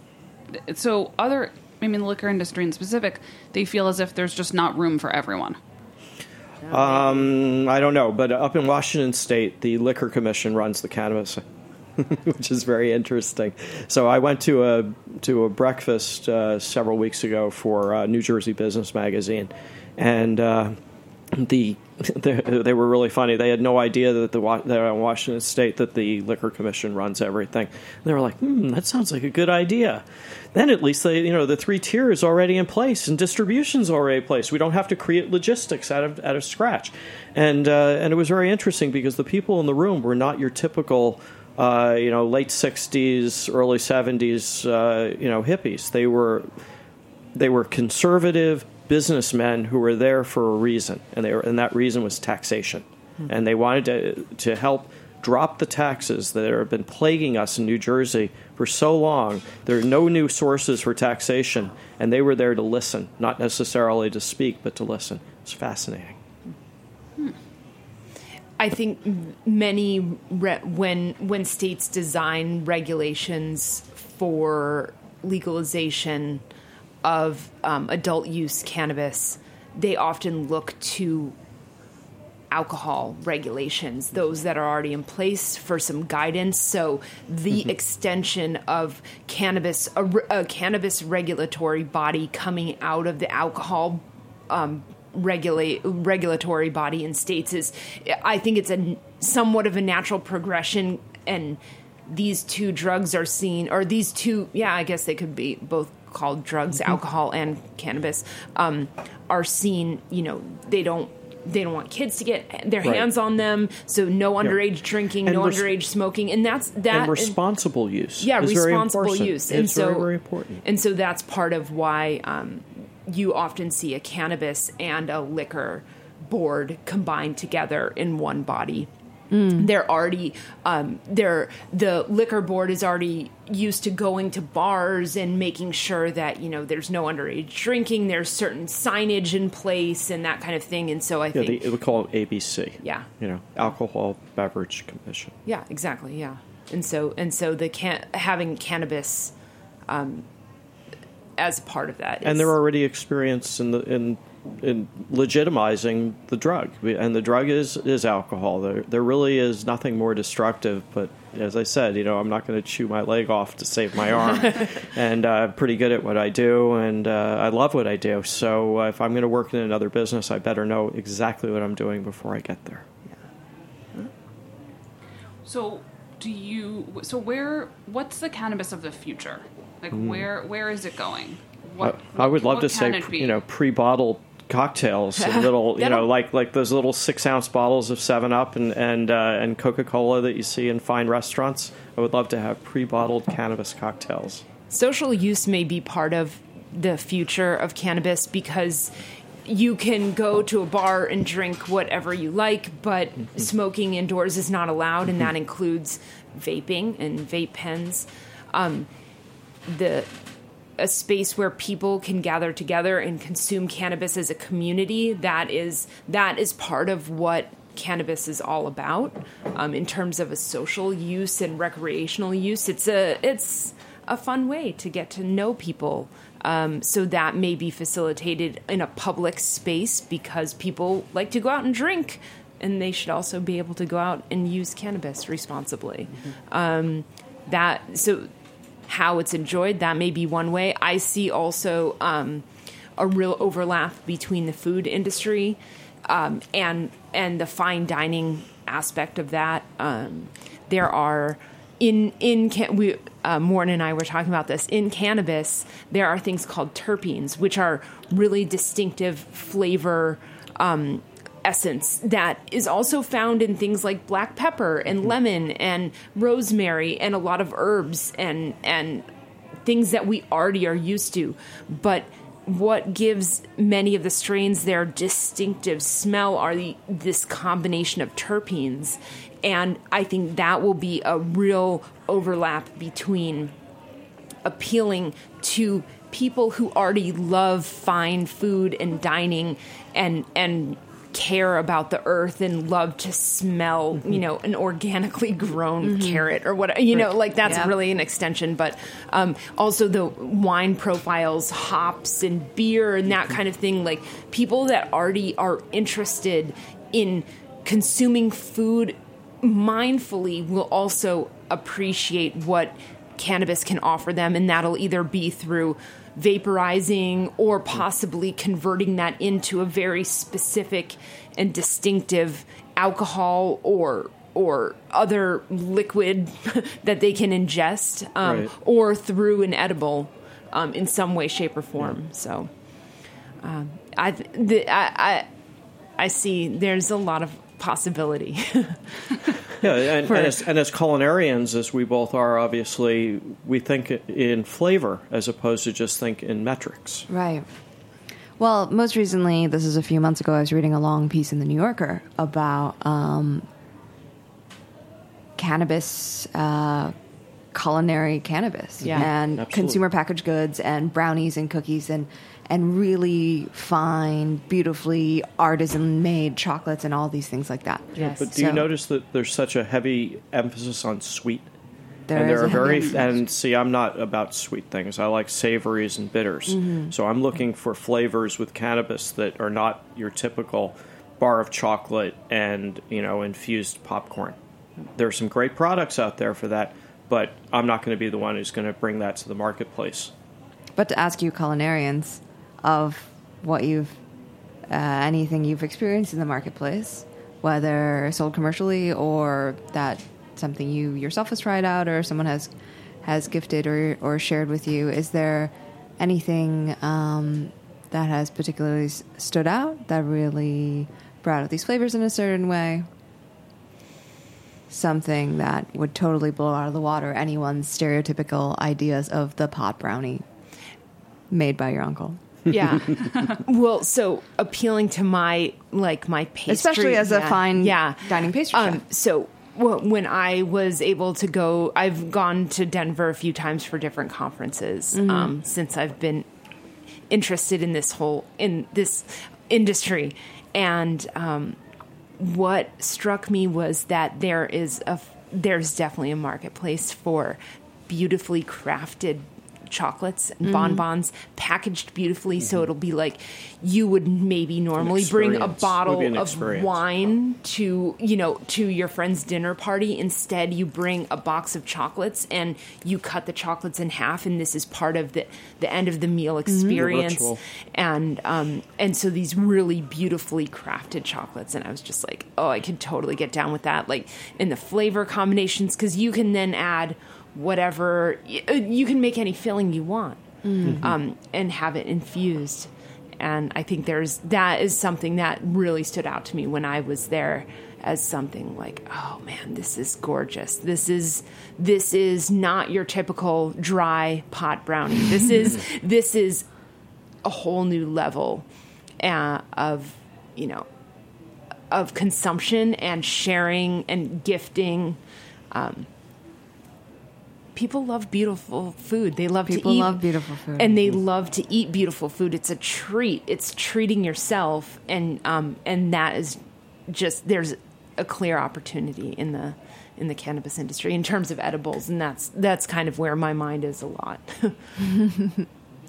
[SPEAKER 4] so other. I mean, the liquor industry in specific, they feel as if there's just not room for everyone.
[SPEAKER 7] Um, I don't know, but up in Washington State, the Liquor Commission runs the cannabis, which is very interesting. So I went to a to a breakfast uh, several weeks ago for uh, New Jersey Business Magazine, and uh, the they, they were really funny. They had no idea that the that in Washington State that the Liquor Commission runs everything. They were like, "Hmm, that sounds like a good idea." Then at least they, you know, the three tiers already in place and distribution's already in place. We don't have to create logistics out of out of scratch, and uh, and it was very interesting because the people in the room were not your typical. Uh, you know, late '60s, early '70s, uh, you know, hippies. They were they were conservative businessmen who were there for a reason, and they were, and that reason was taxation, hmm. and they wanted to to help drop the taxes that have been plaguing us in New Jersey for so long. There are no new sources for taxation, and they were there to listen, not necessarily to speak, but to listen. It's fascinating. Hmm.
[SPEAKER 8] I think many re- when when states design regulations for legalization of um, adult use cannabis, they often look to alcohol regulations, those that are already in place for some guidance. So the extension of cannabis, a, a cannabis regulatory body coming out of the alcohol um, regulate regulatory body in states is, I think it's a somewhat of a natural progression and. These two drugs are seen, or these two, yeah, I guess they could be both called drugs, alcohol and cannabis, um, are seen. You know, they don't they don't want kids to get their
[SPEAKER 7] Right.
[SPEAKER 8] hands on them, so no underage drinking,
[SPEAKER 7] And
[SPEAKER 8] no
[SPEAKER 7] res-
[SPEAKER 8] underage smoking, and that's that.
[SPEAKER 7] and responsible use.
[SPEAKER 8] yeah,
[SPEAKER 7] is
[SPEAKER 8] responsible use, and
[SPEAKER 7] It's
[SPEAKER 8] so
[SPEAKER 7] very very important.
[SPEAKER 8] and so that's part of why um, you often see a cannabis and a liquor board combined together in one body. They're already um, they're the liquor board is already used to going to bars and making sure that you know there's no underage drinking. There's certain signage in place and that kind of thing. And so I
[SPEAKER 7] Yeah,
[SPEAKER 8] think
[SPEAKER 7] they, we call it ABC.
[SPEAKER 8] Yeah.
[SPEAKER 7] you know, Alcohol Beverage Commission.
[SPEAKER 8] Yeah, exactly. Yeah, and so and so the can having cannabis um, as part of that,
[SPEAKER 7] and they're already experienced in the in in legitimizing the drug, and the drug is is alcohol. There there really is nothing more destructive. But as I said, you know, I'm not going to chew my leg off to save my arm, and uh, I'm pretty good at what I do, and uh, I love what I do. So uh, if I'm going to work in another business, I better know exactly what I'm doing before I get there.
[SPEAKER 4] So, do you? So, where? What's the cannabis of the future? Like, where? Where is it going? What?
[SPEAKER 7] I, I would love to say, you know, pre-bottled cocktails and little, you know, like like those little six ounce bottles of Seven Up and and uh, and Coca Cola that you see in fine restaurants. I would love to have pre-bottled cannabis cocktails.
[SPEAKER 8] social use may be part of the future of cannabis because you can go to a bar and drink whatever you like, but smoking indoors is not allowed, and that includes vaping and vape pens. Um, the a space where people can gather together and consume cannabis as a community. That is that is part of what cannabis is all about um, in terms of a social use and recreational use. It's a it's a fun way to get to know people um, so that may be facilitated in a public space because people like to go out and drink and they should also be able to go out and use cannabis responsibly. Um, that so how it's enjoyed. That may be one way. I see also um, a real overlap between the food industry um, and and the fine dining aspect of that. Um, there are in in can, we uh, Morton and I were talking about this in cannabis. There are things called terpenes, which are really distinctive flavor. Um, essence that is also found in things like black pepper and mm-hmm. lemon and rosemary and a lot of herbs and and things that we already are used to. But what gives many of the strains their distinctive smell are the, this combination of terpenes. And i think that will be a real overlap between appealing to people who already love fine food and dining and and care about the earth and love to smell you mm-hmm. know an organically grown mm-hmm. carrot or what you know like that's
[SPEAKER 5] Yeah.
[SPEAKER 8] really an extension but um, also the wine profiles hops and beer and that mm-hmm. kind of thing like people that already are interested in consuming food mindfully will also appreciate what cannabis can offer them, and that'll either be through vaporizing or possibly converting that into a very specific and distinctive alcohol or or other liquid that they can ingest, um,
[SPEAKER 7] Right.
[SPEAKER 8] or through an edible um, in some way, shape, or form. So, um, I, the, I I I see there's a lot of possibility.
[SPEAKER 7] Yeah, and,
[SPEAKER 8] For-
[SPEAKER 7] and, as, and as culinarians, as we both are, obviously, we think in flavor as opposed to just think in metrics.
[SPEAKER 5] Right. Well, most recently, this is a few months ago, I was reading a long piece in the New Yorker about um, cannabis, uh, culinary cannabis,
[SPEAKER 8] Yeah.
[SPEAKER 5] and
[SPEAKER 7] Absolutely.
[SPEAKER 5] consumer packaged goods, and brownies and cookies, and and really fine, beautifully artisan made chocolates, and all these things like that.
[SPEAKER 8] Yes.
[SPEAKER 7] But do you notice that there's such a heavy emphasis on sweet?
[SPEAKER 5] There
[SPEAKER 7] and there are very and see i'm not about sweet things i like savories and bitters
[SPEAKER 5] Mm-hmm.
[SPEAKER 7] so i'm looking for flavors with cannabis that are not your typical bar of chocolate and you know infused popcorn There are some great products out there for that but i'm not going to be the one who's going to bring that to the marketplace
[SPEAKER 5] But to ask you, culinarians, of what you've, uh, anything you've experienced in the marketplace, whether sold commercially or that something you yourself has tried out or someone has has gifted or or shared with you, is there anything um, that has particularly stood out that really brought out these flavors in a certain way. Something that would totally blow out of the water anyone's stereotypical ideas of the pot brownie made by your uncle.
[SPEAKER 8] Yeah. well, so appealing to my like my pastry,
[SPEAKER 5] Especially as a fine
[SPEAKER 8] yeah.
[SPEAKER 5] dining pastry
[SPEAKER 8] Um,
[SPEAKER 5] chef.
[SPEAKER 8] so wh- when I was able to go, I've gone to Denver a few times for different conferences
[SPEAKER 5] Mm-hmm.
[SPEAKER 8] um, since I've been interested in this whole in this industry, and um, what struck me was that there is a there's definitely a marketplace for beautifully crafted chocolates and bonbons packaged beautifully so it'll be like you would maybe normally bring a bottle
[SPEAKER 7] Would be an
[SPEAKER 8] of wine to you know to your friend's dinner party. Instead you bring a box of chocolates and you cut the chocolates in half and this is part of the the end of the meal experience.
[SPEAKER 7] ritual.
[SPEAKER 8] and um and so these really beautifully crafted chocolates and i was just like oh i could totally get down with that like in the flavor combinations because you can then add whatever uh, you can make any filling you want um, and have it infused. And i think there's that is something that really stood out to me when i was there as something like oh man this is gorgeous. This is this is not your typical dry pot brownie. This is this is a whole new level uh, of you know of consumption and sharing and gifting um, people love beautiful food. They love
[SPEAKER 5] People
[SPEAKER 8] to eat
[SPEAKER 5] love beautiful food.
[SPEAKER 8] and they love to eat beautiful food. It's a treat. It's treating yourself and um, and that is just there's a clear opportunity in the in the cannabis industry in terms of edibles and that's that's kind of where my mind is a lot.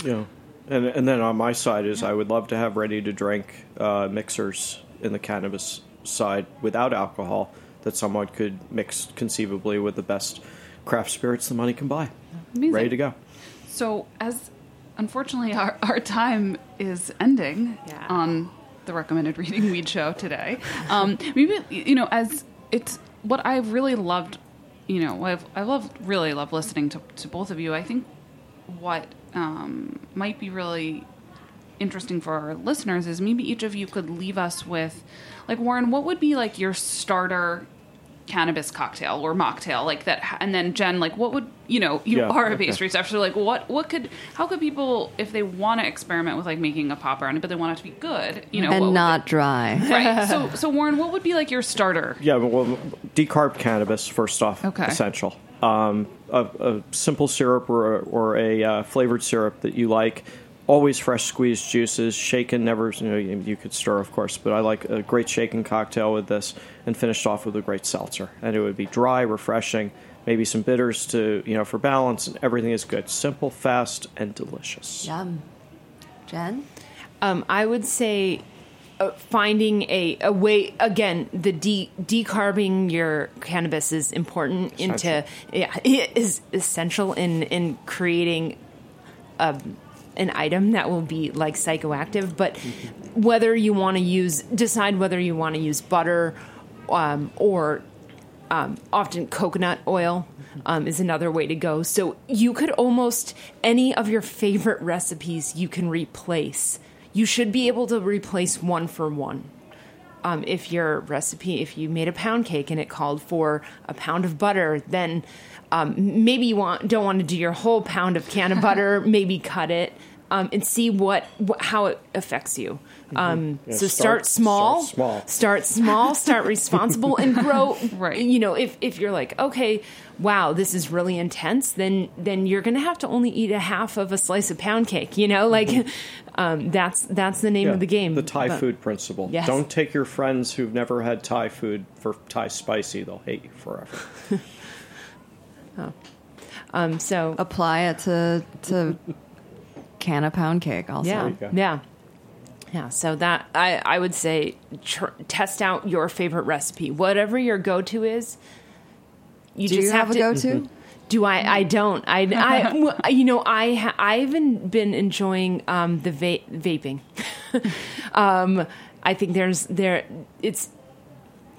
[SPEAKER 7] Yeah, and and then on my side is I would love to have ready to drink uh, mixers in the cannabis side without alcohol that someone could mix conceivably with the best craft spirits the money can buy.
[SPEAKER 4] Amazing.
[SPEAKER 7] Ready to go.
[SPEAKER 4] So, as unfortunately our, our time is ending
[SPEAKER 8] Yeah.
[SPEAKER 4] on the recommended reading weed show today, um, maybe you know, as it's what I've really loved, you know, I've I love really love listening to to both of you. I think what um, might be really interesting for our listeners is maybe each of you could leave us with like Warren what would be like your starter cannabis cocktail or mocktail like that and then Jen like what would you know you
[SPEAKER 7] Yeah,
[SPEAKER 4] are a
[SPEAKER 7] okay.
[SPEAKER 4] pastry chef so like what what could how could people if they want to experiment with like making a pop brownie but they want it to be good you know what
[SPEAKER 5] and
[SPEAKER 4] would
[SPEAKER 5] not dry.
[SPEAKER 4] right so so Warren what would be like your starter
[SPEAKER 7] Yeah, well, decarb cannabis first off,
[SPEAKER 4] Okay.
[SPEAKER 7] essential. Um, a, a simple syrup or a, or a uh, flavored syrup that you like. Always fresh squeezed juices, shaken. Never, you know, you, you could stir, of course, but I like a great shaken cocktail with this, and finished off with a great seltzer. And it would be dry, refreshing, maybe some bitters to you know for balance, and everything is good. Simple, fast, and delicious.
[SPEAKER 5] Yum. Jen?
[SPEAKER 8] Um, I would say uh, finding a, a way again the de- decarbing your cannabis is important into yeah it is essential in in creating um, an item that will be like psychoactive but whether you want to use decide whether you want to use butter um, or um, often coconut oil um, is another way to go. So you could almost any of your favorite recipes you can replace. You should be able to replace one for one. Um, if your recipe, if you made a pound cake and it called for a pound of butter, then um, maybe you want don't want to do your whole pound of can of butter. maybe cut it um, and see what, what how it affects you. Um,
[SPEAKER 7] Yeah,
[SPEAKER 8] so
[SPEAKER 7] start-
[SPEAKER 8] start, small,
[SPEAKER 7] start small.
[SPEAKER 8] start small, start responsible, and grow.
[SPEAKER 4] Right.
[SPEAKER 8] You know, if if you're like, okay, wow, this is really intense, then then you're gonna have to only eat a half of a slice of pound cake. You know, like um, that's that's the name
[SPEAKER 7] Yeah,
[SPEAKER 8] of the game.
[SPEAKER 7] The Thai
[SPEAKER 8] But-
[SPEAKER 7] food principle.
[SPEAKER 8] Yes.
[SPEAKER 7] Don't take your friends who've never had Thai food for Thai spicy. They'll hate you forever.
[SPEAKER 8] Um, so
[SPEAKER 5] Apply it to to can a pound cake also.
[SPEAKER 8] yeah, yeah, yeah. So that I I would say tr- test out your favorite recipe, whatever your go to is. You
[SPEAKER 5] Do
[SPEAKER 8] just
[SPEAKER 5] you have, a
[SPEAKER 8] to,
[SPEAKER 5] go to?
[SPEAKER 8] Do I? I don't. I, I you know, I ha- I've been, been enjoying um, the va- vaping. um, I think there's there it's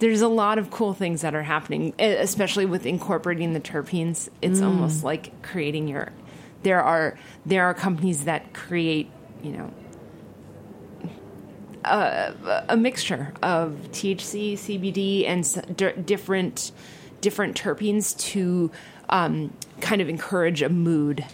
[SPEAKER 8] there's a lot of cool things that are happening, especially with incorporating the terpenes. It's almost like creating your. There are there are companies that create you know a, a mixture of THC, CBD, and s- d- different different terpenes to um, kind of encourage a mood.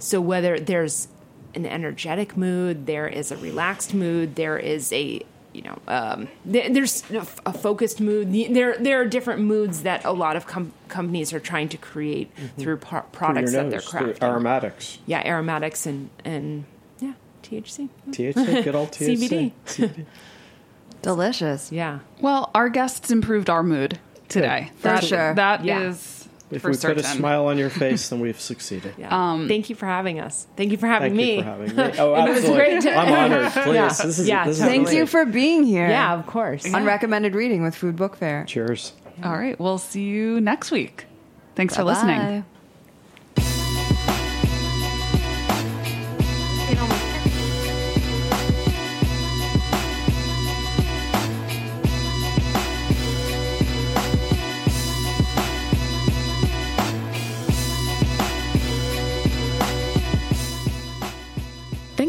[SPEAKER 8] So whether there's an energetic mood, there is a relaxed mood, there is a you know um, there, there's a focused mood. There there are different moods that a lot of com- companies are trying to create through pro- products
[SPEAKER 7] Your
[SPEAKER 8] that they're
[SPEAKER 7] nose, through
[SPEAKER 8] crafting.
[SPEAKER 7] aromatics.
[SPEAKER 8] yeah, aromatics and and yeah, THC,
[SPEAKER 7] THC, good old THC.
[SPEAKER 8] CBD.
[SPEAKER 5] Delicious.
[SPEAKER 8] Yeah.
[SPEAKER 4] Well, our guests improved our mood today.
[SPEAKER 5] For
[SPEAKER 4] That-
[SPEAKER 5] sure.
[SPEAKER 4] That is
[SPEAKER 8] Yeah.
[SPEAKER 7] If
[SPEAKER 4] for
[SPEAKER 7] we
[SPEAKER 4] certain.
[SPEAKER 7] put a smile on your face, then we've succeeded.
[SPEAKER 8] Yeah. Um, Thank you for having us. Thank you for having me.
[SPEAKER 7] Thank you for having me. Oh,
[SPEAKER 8] It was
[SPEAKER 7] absolutely.
[SPEAKER 8] great to-
[SPEAKER 7] I'm honored. Please.
[SPEAKER 8] Yeah.
[SPEAKER 7] This is,
[SPEAKER 8] Yeah,
[SPEAKER 7] this
[SPEAKER 8] totally.
[SPEAKER 5] Thank you for being here.
[SPEAKER 8] Yeah, of course.
[SPEAKER 5] On recommended reading with Food Book Fair.
[SPEAKER 7] Cheers.
[SPEAKER 4] All right, we'll see you next week. Thanks for
[SPEAKER 5] Bye-bye.
[SPEAKER 4] listening.